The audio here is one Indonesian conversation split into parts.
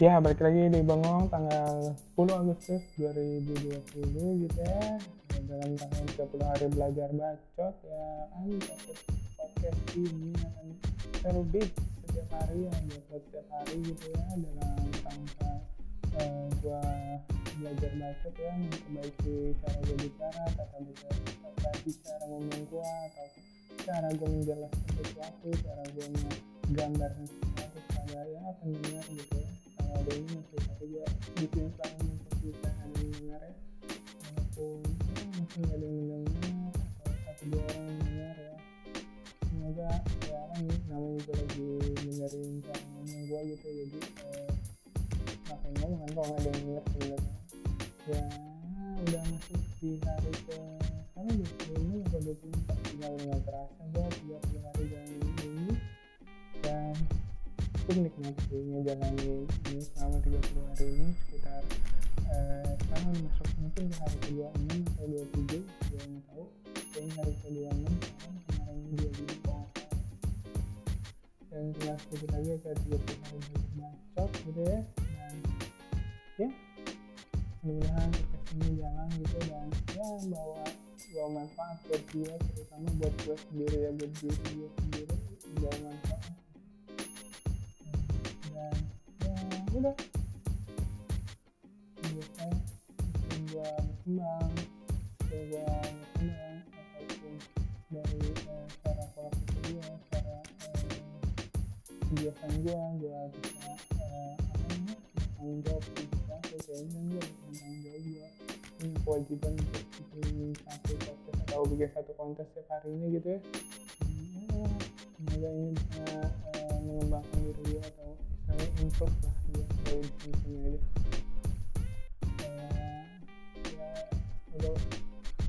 Ya, balik lagi di Bengong tanggal 10 Agustus 2020 gitu ya. Dalam tanggal 30 hari belajar bacot ya kan podcast ini akan terbit setiap hari yang buat setiap hari gitu ya dalam rangka uh, gua belajar bacot ya memperbaiki cara gue bicara, tata bicara, tata bicara ngomong gua atau cara gue menjelaskan sesuatu, cara gue menggambarkan sesuatu kepada ya pendengar gitu ya ada ini satu juga bikin mempersusah ada yang mendengar ya walaupun ya, mungkin ada yang mendengar atau satu dua orang yang ya semoga ya kan namanya juga lagi dengerin ngomong gue gitu jadi eh, ngapain ngomong kan kalau ada yang denger sebenarnya ya udah masuk di hari ke puluh lima atau dua puluh empat tinggal nggak terasa gue tiga puluh hari jalan cukup nikmati ngejalanin ini selama 30 hari ini sekitar eh, sekarang masuk mungkin ke hari ke-26 atau 27 gue nggak tahu. Kayaknya hari ke-26 sekarang kemarin ini 25 kalau dan tinggal sedikit lagi ke 30 hari bacot gitu ya. Dan ya mudah-mudahan podcast ini jalan gitu dan ya bawa bawa manfaat buat gue terutama buat gue sendiri ya buat gue sendiri bawa udah. Biasa sistem gua berkembang skill gua berkembang ataupun dari eh, cara pola pikir cara eh, kebiasaan bisa eh, apa namanya tanggung jawab sesuatu kayaknya gua bisa tanggung jawab punya kewajiban untuk bikin satu podcast atau bikin satu kontes setiap ini gitu ya. Ya semoga ini bisa uh, mengembangkan diri atau istilahnya improve lah dia dari di sini aja ya udah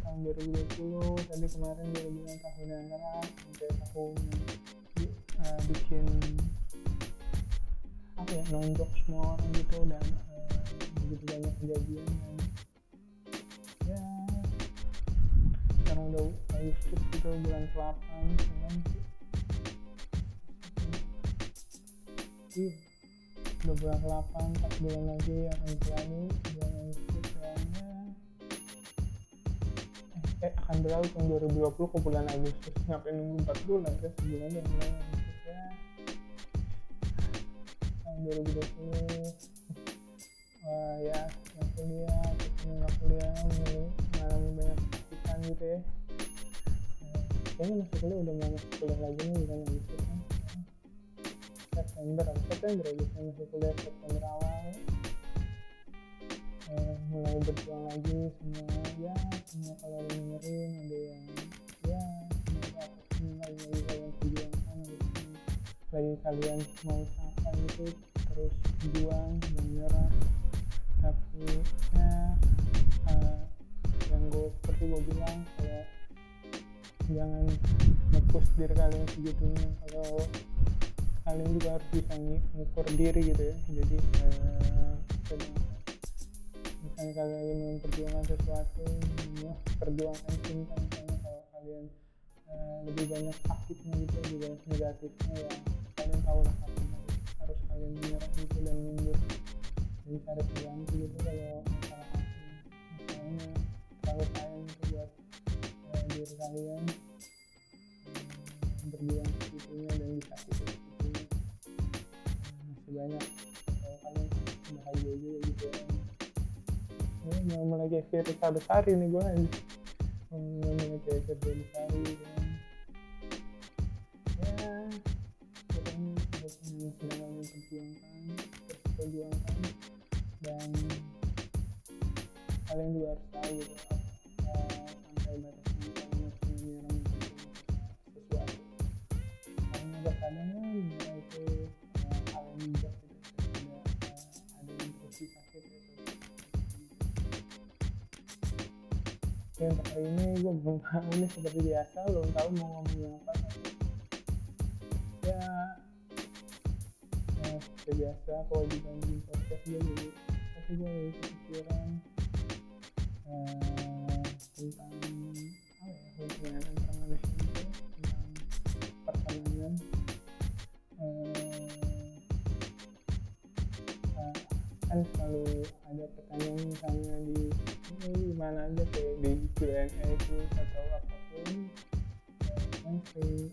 tahun 2020 tadi kemarin gue bilang tahun yang keras sampai tahun yang uh, bikin apa ya nonjok semua orang gitu dan uh, begitu banyak kejadian dan ya sekarang udah Agustus gitu bulan 8 cuman iya udah bulan 8 4 bulan lagi akan berlalu bulan Agustus kayaknya eh, eh akan berlalu tahun 2020 ke bulan Agustus. Ngapain nunggu 4 bulan kan? Sebulan ya bulan Agustus ya. Tahun 2020 wah ya yang kuliah terus nggak kuliah mengalami banyak kesakitan gitu ya. Kayaknya masuk kuliah udah mau masuk kuliah lagi nih bukan Agustus kan September atau September bisa masuk kuliah September awal eh, mulai berjuang lagi semua. Ya semua kalau yang dengerin ada yang ya apa pun lagi kalian perjuangkan lagi kalian mau usahakan itu terus berjuang dan menyerah tapi ya uh, yang gue seperti gue bilang kalau jangan ngepush diri kalian segitunya. Kalau kalian juga harus bisa ngukur diri gitu ya. Jadi eh, misalnya kalian lagi memperjuangkan sesuatu perjuangkan cinta misalnya kalau kalian eh, lebih banyak sakitnya gitu lebih banyak negatifnya ya kalian tahu lah kapan harus kalian menyerah gitu dan mundur. Dan cari pengganti gitu kalau hati. Misalnya terlalu sayang itu buat eh, diri kalian berjuang segitunya dan disakiti banyak. Kalau kalian bahagia juga gitu. Ya ya mau mulai kayak Firza Besari nih gue aja mau mulai kayak Firza Besari ya apa pun yang sedang kalian perjuangkan terus perjuangkan dan kalian juga harus tahu gitu belum tahu seperti biasa belum tahu mau ngomongin apa. Ya ya seperti biasa kalau dibanding podcast gue jadi tapi gue lagi kepikiran uh, tentang apa ya hubungan antara manusia itu tentang pertemanan uh, uh, kan selalu ada pertanyaan misalnya di di mana aja kayak di Q&A itu atau apa pun kan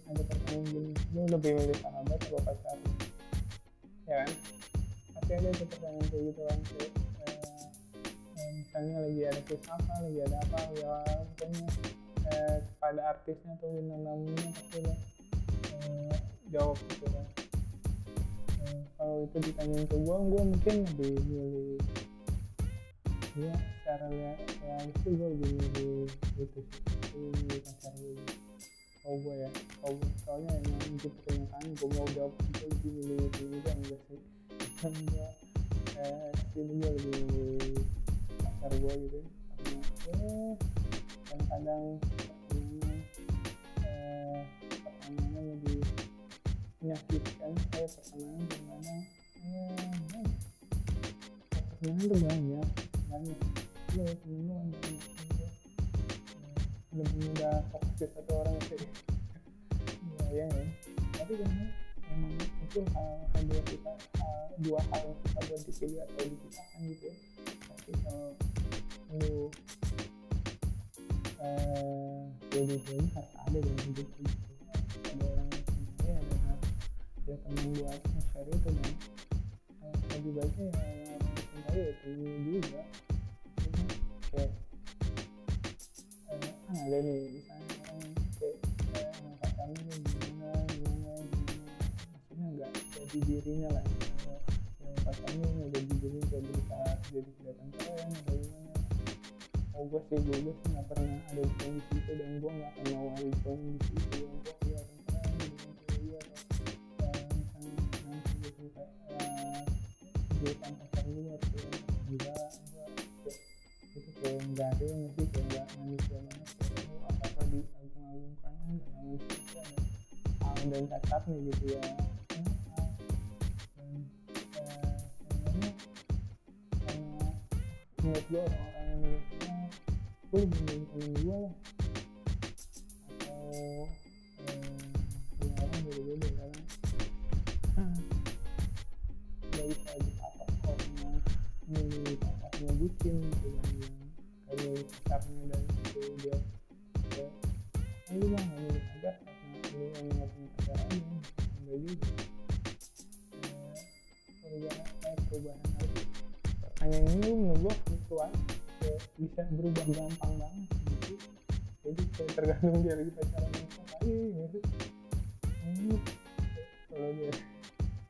ada pertanyaan gini lu lebih milih sahabat atau pacar? Ya kan? Pasti ada tuh pertanyaan kayak gitu kan kayak eh, misalnya lagi ada kisah lagi ada apa ya pokoknya eh, kepada artisnya atau bintang tamunya pasti udah eh, jawab gitu kan. Eh, kalau itu ditanyain ke gua gua mungkin lebih milih ya secara realistis gua lebih milih itu sih lebih milih pacar gue kalau gue ya kalau gue soalnya emang itu pertanyaan gue mau jawab itu lebih milih itu juga enggak sih? Enggak eh sini gue lebih pacar gue gitu karena eh kadang-kadang eh pertanyaannya lebih menyakitkan. Kayak pertanyaan kadang-kadang eh gimana? pertanyaan tuh banyak banyak lo kan banyak juga lebih mudah fokus ke orang sih. Ya ya ya tapi kan emang itu hal, hal dua kita hal, dua hal yang susah buat dipilih atau dipisahkan gitu ya. Tapi kalau lu eh ini harus jadi kelihatan keren atau gimana. Oh gue sih gue sih nggak pernah ada di itu dan gue nggak akan mau ada di kondisi itu gue kelihatan keren gue misalnya nanti enggak kayak itu kayak nggak ada nggak manusia banget apa apa diagung-agungkan enggak yang manusia dan cacatnya gitu ya menurut gue orang-orang yang milihnya gue lebih milih temen gue lah. Atau eh, ya orang beda-beda karena nggak bisa dipatok yang milih pacarnya bucin gitu kan yang kayak milih pacarnya dan itu dia. Mah nggak milih pacar karena lu yang nggak punya pacar aja enggak juga. Eh, perubahan kayak perubahan pertanyaan ini menurut gua fluktuatif kayak bisa berubah gampang banget gitu jadi kayak tergantung dia lagi pacaran sama aja gitu ini kalau dia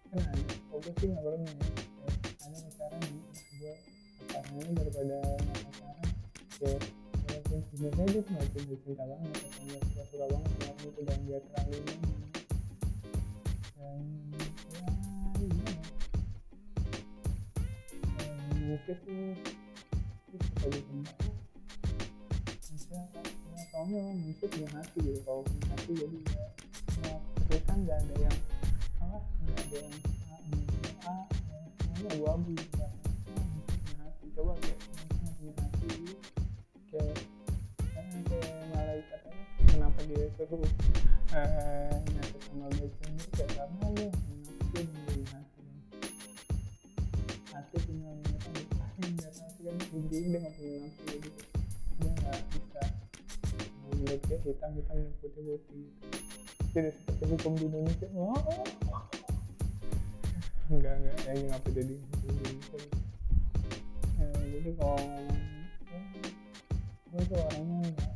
kan ada gue sih nggak pernah ya ada pacaran nih gue pacarannya daripada nggak pacaran kayak walaupun sebenarnya dia nggak cinta cinta banget nggak suka suka banget sama itu dan dia terlalu ini dan ya manusia tuh. Itu suka ditembak manusia ya, soalnya manusia punya hati gitu kalau punya hati jadi ya semua keputusan nggak ada yang apa nggak ada yang A A ya, semuanya kan ya, punya hati coba kayak manusia punya hati kayak eh, kayak malaikat kenapa dia suruh eh nyatu sama baiknya kayak karena intinya dia nggak punya nafsu dia nggak bisa melihat dia hitam hitam yang putih putih seperti hukum di Indonesia. Oh, oh. enggak enggak ya ngapa jadi hukum di Indonesia. Ya, jadi kalau ya, gue tuh orangnya nggak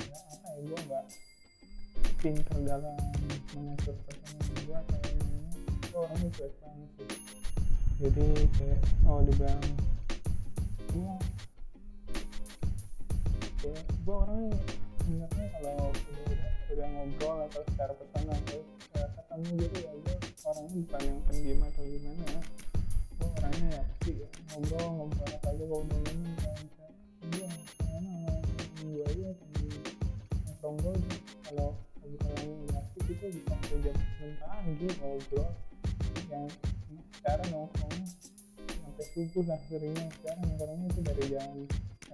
nggak apa ya gue nggak pinter dalam mengatur pertanyaan gue kayaknya gue orangnya cuek banget sih. Jadi kayak oh dibilang kayak gue orangnya sebenarnya kalau udah, udah ngobrol atau secara personal terus ya, ketemu gitu ya gue orangnya bukan yang pendiam atau gimana ya. Gue orangnya ya pasti ya, ngobrol ngobrol apa aja kalau udah ini kayak bisa gue karena temen gue aja gue kalau obrolan udah asik itu bisa sampai jam 9 pagi ngobrol. Yang sekarang nongkrongnya sampai subuh lah seringnya sekarang nongkrongnya itu dari jam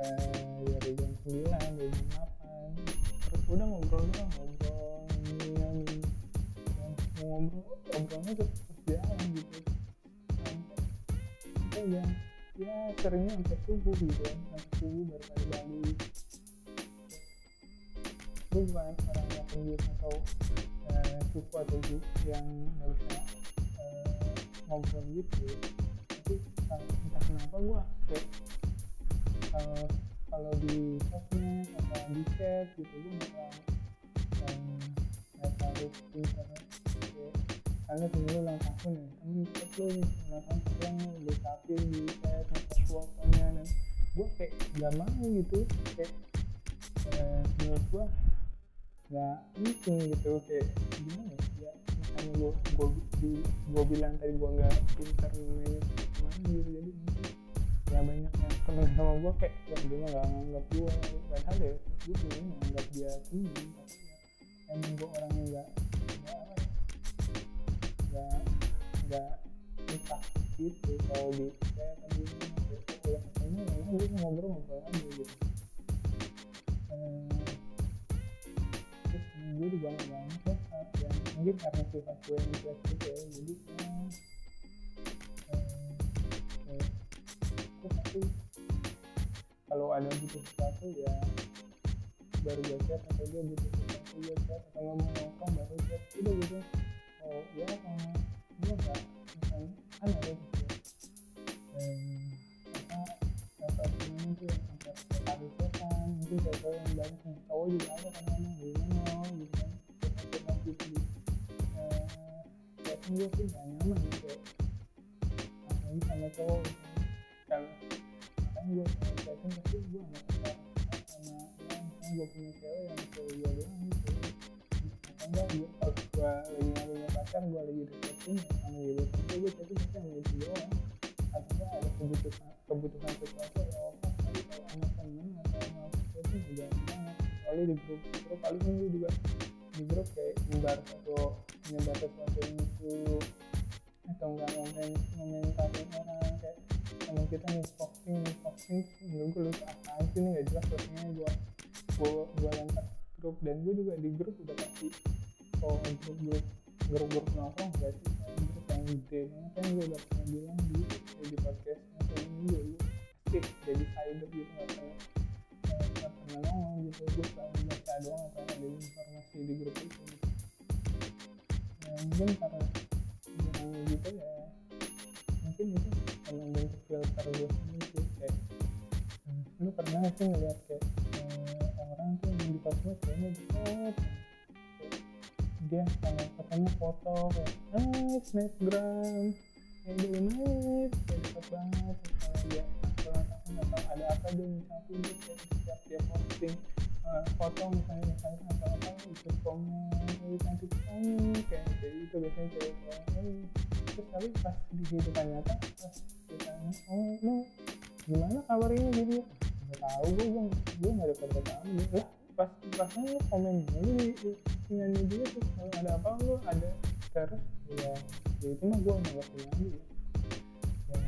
eh, dari jam 9 dari jam 8 terus udah ngobrol ngobrol yang ngobrol ngobrolnya gitu kita seringnya sampai subuh gitu kan sampai subuh baru kali balik gue bukan orang yang pendiam atau uh, suku atau yang nggak bisa uh, ngobrol gitu. Tapi entah kenapa gue kayak kalau kalau di sosmed atau di chat gitu gue nggak terlalu nggak terlalu pintar kayak karena temen lu ulang tahun ya. Temen chat lu nih ulang tahun sekarang lu lu tapin di chat fotonya dan gue kayak gak mau gitu. Kayak eh, menurut gue nggak penting gitu. Kayak gimana ya? Ya makanya gue gue bilang tadi gue nggak pintar main main gitu jadi ya banyak yang temen sama gue kayak ya dia mah nggak nganggap gue padahal ya gue sebenarnya nganggap dia temen tapi ya emang gue orangnya ya nggak nggak entah gitu kalau di saya tadi udah ketemu ya gue ngobrol ngobrol gitu. Eh, terus gue juga banget ya yang mungkin karena sifat gue yang gitu ya jadi ya, kalau ada butuh sesuatu ya baru gue chat atau dia butuh sesuatu gue chat atau nggak mau nongkrong baru chat udah gitu oh ya kalau gue nggak misalnya kan ada gitu eh, apa apa namanya tuh yang sampai kali setan mungkin cewek yang banyak yang cowok juga ada kan kadang gimana gitu kan setan gitu di eh, chatting sih gue lagi nggak punya pacar gue lagi deketin sama dia tapi gue chatting pasti sama itu doang. Enggak ada kebutuhan kebutuhan sesuatu ya apa kali kalau sama temen atau apa chatting udah banget kecuali di grup grup paling gue juga di grup kayak nyebar atau nyebar sesuatu yang lucu atau enggak ngomong ngomentarin orang kayak temen kita nih posting nih posting menurut gue lucu. Apaan sih ini? Gak jelas postingnya gue gue gue lempar grup. Dan gue juga di grup udah pasti kalau grup grup grup nongkrong Kayak grup yang gede. Banget kan gue udah pernah bilang di di podcastnya kayak ini gue gue pasti jadi cyber gitu gak pernah. Gak pernah nongol gitu. Gue selalu baca doang apa ada informasi di grup itu. Gitu. ya mungkin karena bilangnya gitu ya mungkin itu emang bentuk filter gue sendiri sih kayak hmm, lu pernah sih ngeliat kayak eh, orang tuh yang di sosmed kayaknya dia kalau ketemu foto kayak ah snapgram. Kayak dia nice kayak deket banget Terus kalau dia ulang tahun atau ada apa dia misalnya dia kayak setiap dia posting eh, foto misalnya misalnya atau apa ikut komen lebih cantik sekali kayak kayak gitu biasanya cewek cewek "Eh." terus tapi pas di kehidupan nyata pas ditanya oh lu gimana kabar ini? Gitu nggak tahu gue gue nggak deket kamu. Lah pas rasanya komen dulu di di postingannya dia tuh kalau ada apa lu ada terus. Ya ya itu mah gue nggak punya lagi ya. Ya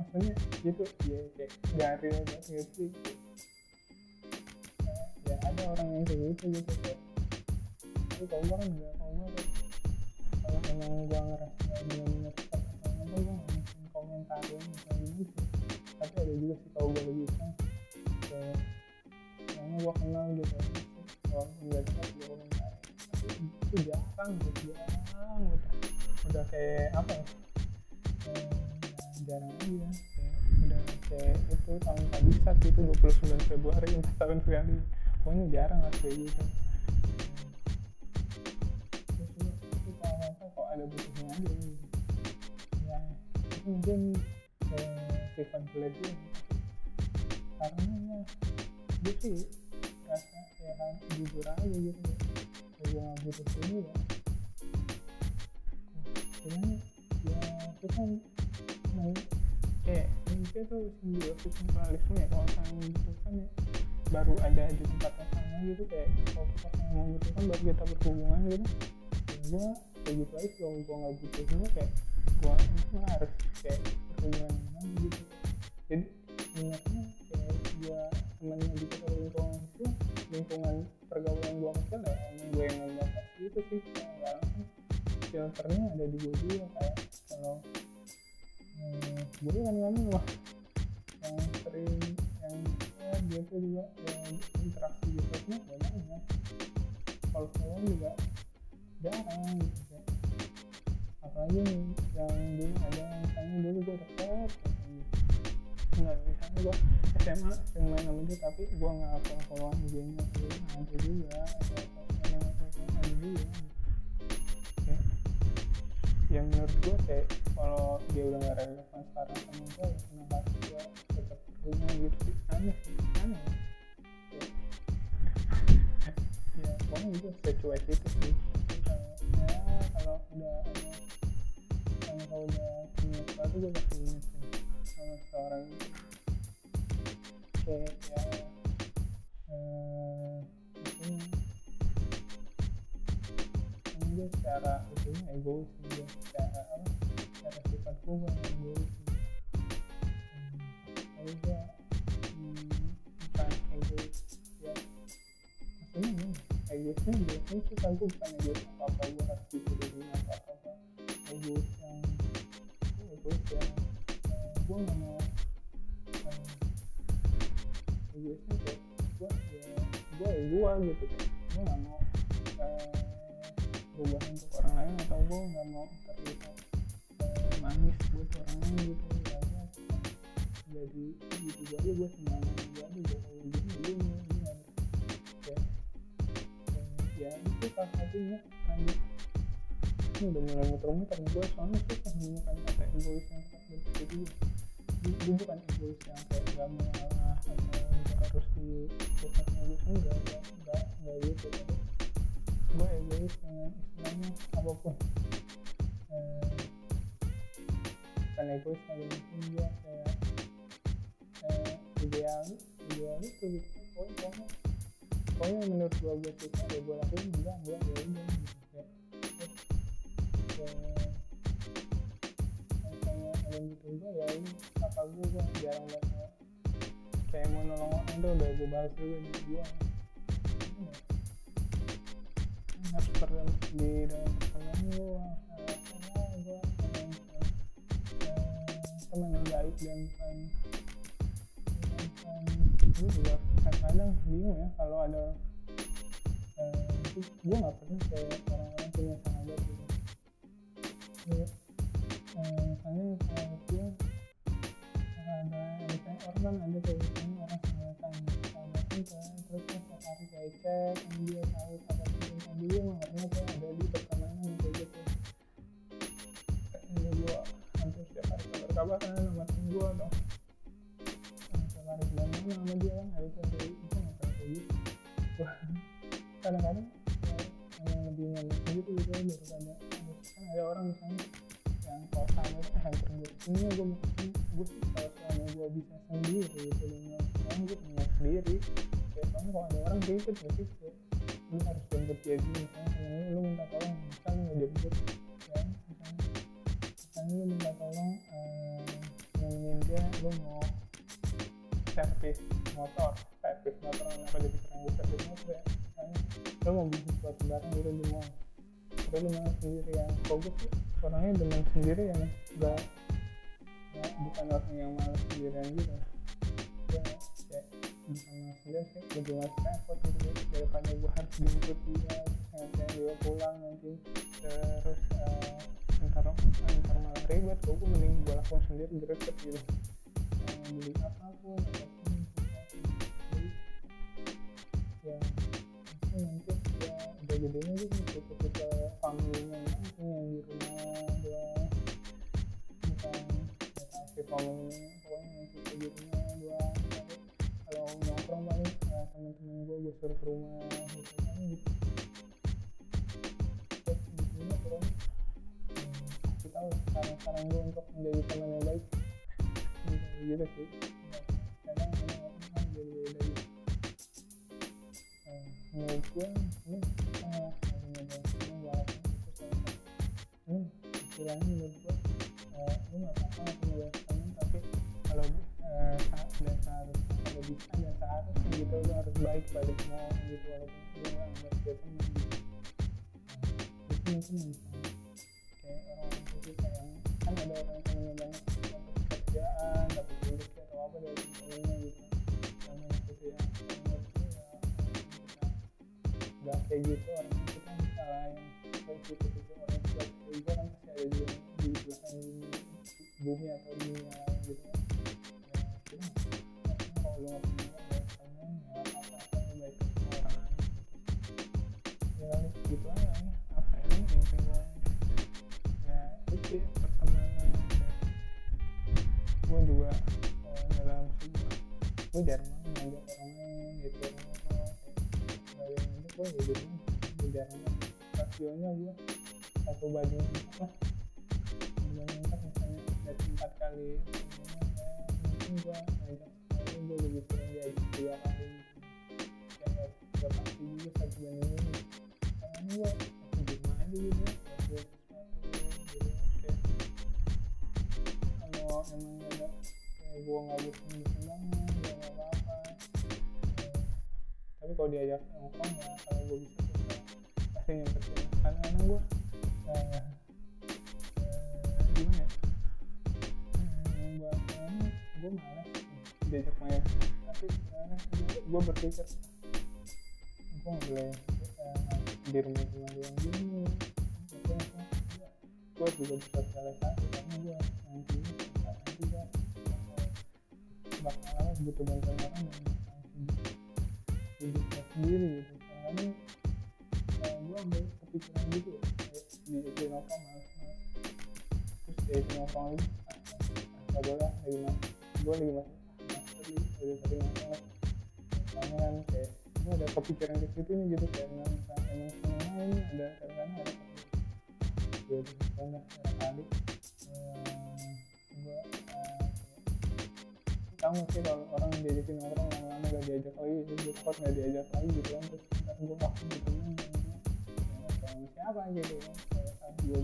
maksudnya gitu ya kayak gitu sih. Ya, ya ada orang yang kayak gitu gitu kayak tapi kalau gue enggak kalau gue kalau emang gue ngerasa bener-bener suka sama apa gue nggak mungkin komentarin misalnya gitu tapi ada juga sih kalau gue kayaknya gue kenal gitu. Kalau nggak dekat gue komentarin tapi itu jarang gitu jarang udah udah kayak apa ya? Eh, jarang aja kayak udah kayak itu tahun kabisat gitu 29 Februari 4 tahun sekali. Pokoknya jarang lah kayak gitu. Terus juga itu kalau ngerasa kok ada gitu. Ya itu mungkin eh, jelek gue karena ya gue sih ya kan? Jujur aja gitu ya. Kalau gue gak butuh ini ya. Cuman ya kita mau kayak mungkin tuh simbiosis mutualisme ya kalau saling membutuhkan ya. Baru ada di tempat yang sama gitu kayak kalau kita saling membutuhkan baru kita berhubungan gitu. Ya gue kayak gitu aja kalau gue nggak butuhnya kayak gue harus kayak berhubungan dengan gitu. Jadi membatasi itu sih. Nggak filternya ada di gue juga kayak kalau eh, gue kan ngomong wah yang sering yang ya, dia juga ya, interaksi di sosmed ya. Banyak kalau follow juga jarang gitu ya apalagi nih yang dulu ada yang misalnya dulu gue deket enggak misalnya gue SMA sering main sama dia tapi gue nggak follow followan IG-nya ada juga ada ya yang menurut gue kayak kalau dia udah gak relevan sekarang sama gue ya kenapa gue tetap rumah gitu? Aneh aneh. Ya ya pokoknya gue secuek itu sih. Kalau ya kalau udah yang kalau udah punya sesuatu gue inget sih sama seorang kayak ya eh kan dia secara itunya egois dia secara apa secara sifat gue egois hmm, tapi gue hmm, bukan egois ya. Maksudnya nih egoisnya biasanya kan gue bukan egois apa apa gue harus diturunin apa apa egois yang egois yang eh, gue nggak mau eh, egoisnya kayak gue ya gue ya gue gitu. eh, berubah untuk orang lain atau gue nggak mau terlihat manis buat orang lain gitu ya gue jadi gitu gue aja gue senang gue aja gue kayak gini gini gini ya. Ya itu salah satunya lanjut ini udah mulai muter-muter gue soalnya susah menemukan kata egois yang tepat buat jadi gue bukan egois yang kayak gak mengalah atau gak harus di pusat egois enggak enggak enggak gitu gue egois dengan istilahnya apa pun eh, bukan egois tapi mungkin gue kayak eh, idealis idealis tuh gitu pokoknya pokoknya pokoknya menurut gue gue suka ya gue lakuin enggak enggak ya gitu ya kayak misalnya ada gitu gue ya ini apa gue gue jarang banget kayak mau nolong orang tuh udah gue bahas juga di gue harus pernah di dalam pertemanan gue harusnya gue teman teman yang baik dan bukan gue juga kadang-kadang bingung ya kalau ada eh, gue nggak pernah kayak orang-orang punya sahabat gitu. Ya, eh, misalnya kalau gue ada misalnya orang kan ada kayak misalnya orang sahabatan sahabatan kan terus kan setiap hari kayak sama dia tahu bukan orang yang malas sendirian gitu. Ya kayak sendirian sih lebih malas repot gitu. Daripada gue harus jemput dia nanti dia pulang nanti terus uh, ntar ntar malah ribet gue mending gue lakukan sendiri greget gitu. Beli apa pun apa pun ya family pokoknya yang doang tapi kalau nongkrong paling ya teman-teman gue gue suruh ke rumah gitu. Kan gitu terus hmm, kita tahu sekarang-sekarang gue untuk menjadi teman yang baik. Gitu, gitu sih. Ya, kadang kan jadi beda gitu menurut gue ini sangat ini istilahnya menurut gitu harus baik pada semua orang itu mungkin yang bisa yang kan ada orang yang kerjaan dapat atau apa dari gitu. Ya menurutku ya. Kita nggak gitu orang kita bisa lah yang kayak gitu gitu. Orang gitu kan ada di bumi atau dunia gue jarang banget ngajak orang lain gitu. Orang kayak yang ngajak gue ya gitu gue jarang banget rasionya gue satu banding apa? Banding empat misalnya dari empat kali mungkin gue ngajak sekali gue lebih sering diajak dua kali. Ya gak pasti juga satu banding ini karena gue masih rumah aja gitu. Ya kayak kalau emang ada kayak gue nggak bosan bosan banget ya tapi kalau diajak nongkrong ya kalau gue bisa bisa pasti nyempetin kadang-kadang gue eh, eh, gimana ya? Hmm, buat gue malas diajak main. Tapi eh, gue berpikir gue nggak boleh eh, di rumah cuma doang gini gue juga bisa sosialisasi karena gue nanti nanti gue bakal butuh bantuan orang dan hidup hidupnya sendiri gitu. Karena uh, gue ambil kepikiran gitu di di nongkrong malas terus dari nongkrong lagi nggak boleh lagi mas gue lagi mas tadi udah tadi soalnya kan kayak gue ada kepikiran ke situ nih gitu kayak emang emang seneng main ada kadang-kadang ada gue di sana kali. Gue nggak sih kalau orang diajakin orang lama-lama gak diajak lagi gue takut gak diajak lagi gitu kan terus gue wah gitu kan siapa gitu kan gue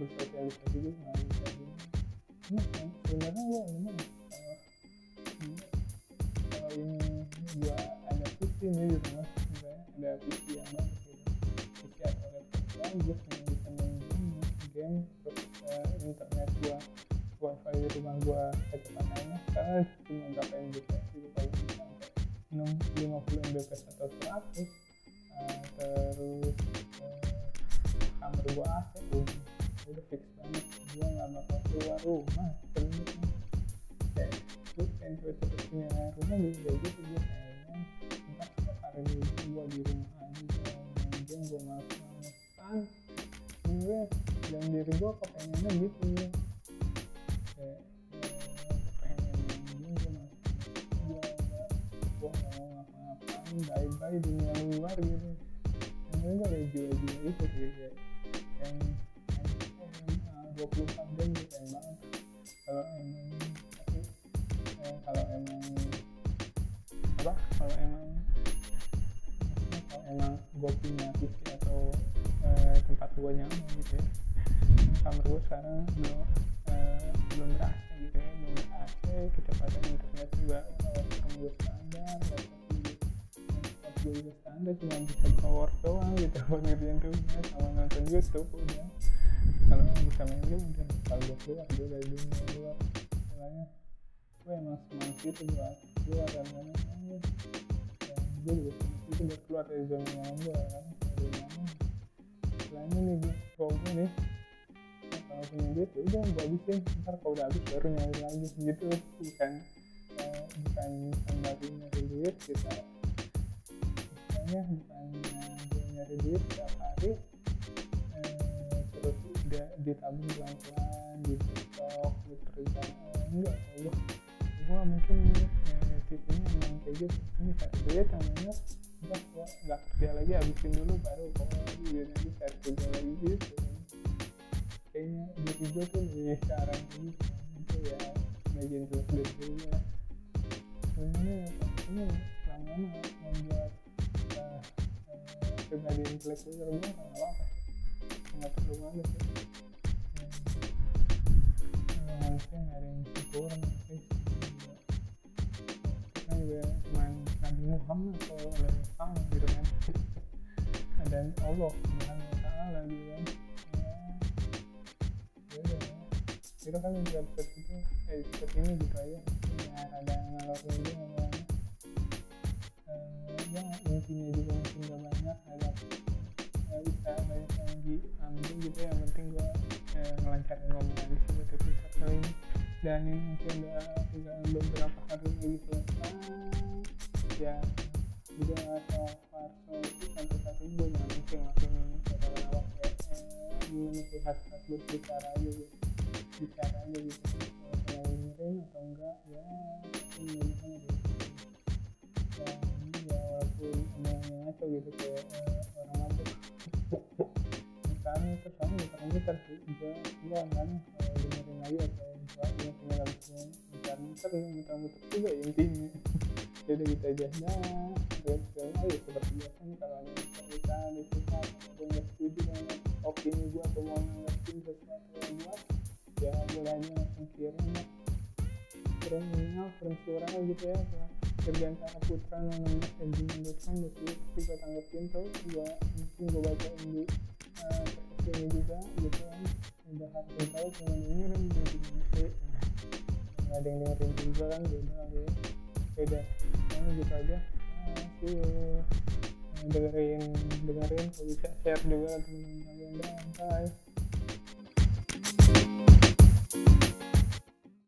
bersosialisasi juga nah kan sebenarnya gue ini bye dunia luar gitu yang gue ada jiwa-jiwa itu kayak yang dua puluh empat jam gitu pengen banget kalau emang tapi eh, kalau emang apa kalau emang kalau emang gue punya PC atau eh, tempat gue nyaman gitu ya kan kamar gue sekarang nonton YouTube udah kalau bisa main game udah kalau gue keluar gue dari dunia luar makanya gue emang semangat gitu buat keluar dan mana ya, gue juga itu buat keluar dari zona nyaman gue kan dari nyaman selainnya nih gue kalau gue nih nah, kalau punya duit ya udah gue habisin ntar kalau udah habis baru nyari lagi gitu bukan eh, bukan bukan baru nyari duit kita istilahnya bukan gue nyari duit setiap hari eh, dia ditabung pelan pelan di tiktok di kerjaan enggak gua gua mungkin eh, tipenya emang kayak gitu. Ini cari duit namanya udah gua nggak kerja lagi habisin dulu baru pokoknya duit nanti cari kerja lagi gitu. Kayaknya diri gua tuh lebih sekarang ini itu ya bagian jelas dari diri gua sebenarnya ini lama-lama membuat uh, uh, pribadi intelektual gue nggak apa-apa nggak perlu ya, nggak ada yang sempurna sih kita juga gitu kan. Gitu kan. Ya udah itu kan di episode itu eh, episode ini gitu aja ya ada ngalor dulu ini dan ini mungkin udah tinggal beberapa hari lagi selesai ya juga soal parcel itu sampai saat ini gue nggak mungkin ngelakuin ini karena kenapa kayak eh, memenuhi hasrat berbicara aja gitu. Bicara aja gitu. Kalau kalian dengerin atau enggak ya mudah-mudahan ada ya ya walaupun omongannya ngaco gitu kayak orang mabuk misalnya terus kamu bisa komputer sih. Gue gue kalau dengerin lagi atau gue gue punya lagu gue muter muter ya muter muter juga ya intinya. Jadi kita aja nah dan sekarang ayo seperti biasa nih kalau ada yang cerita cerita atau nggak setuju dengan opini gue atau mau nanggapin sesuatu yang gue ya boleh aja langsung kirim ya kirim email kirim suara gitu ya ke kerjaan cara putra nomor gmail.com gitu pasti gue tanggepin tuh gue mungkin gue bacain di uh, ini juga gitu kan udah harus tahu cuma dengerin gitu sih nggak ada yang dengerin juga kan beda ya beda. Nah, gitu aja. See you dengerin dengerin kalau bisa share juga teman-teman kalian. Bye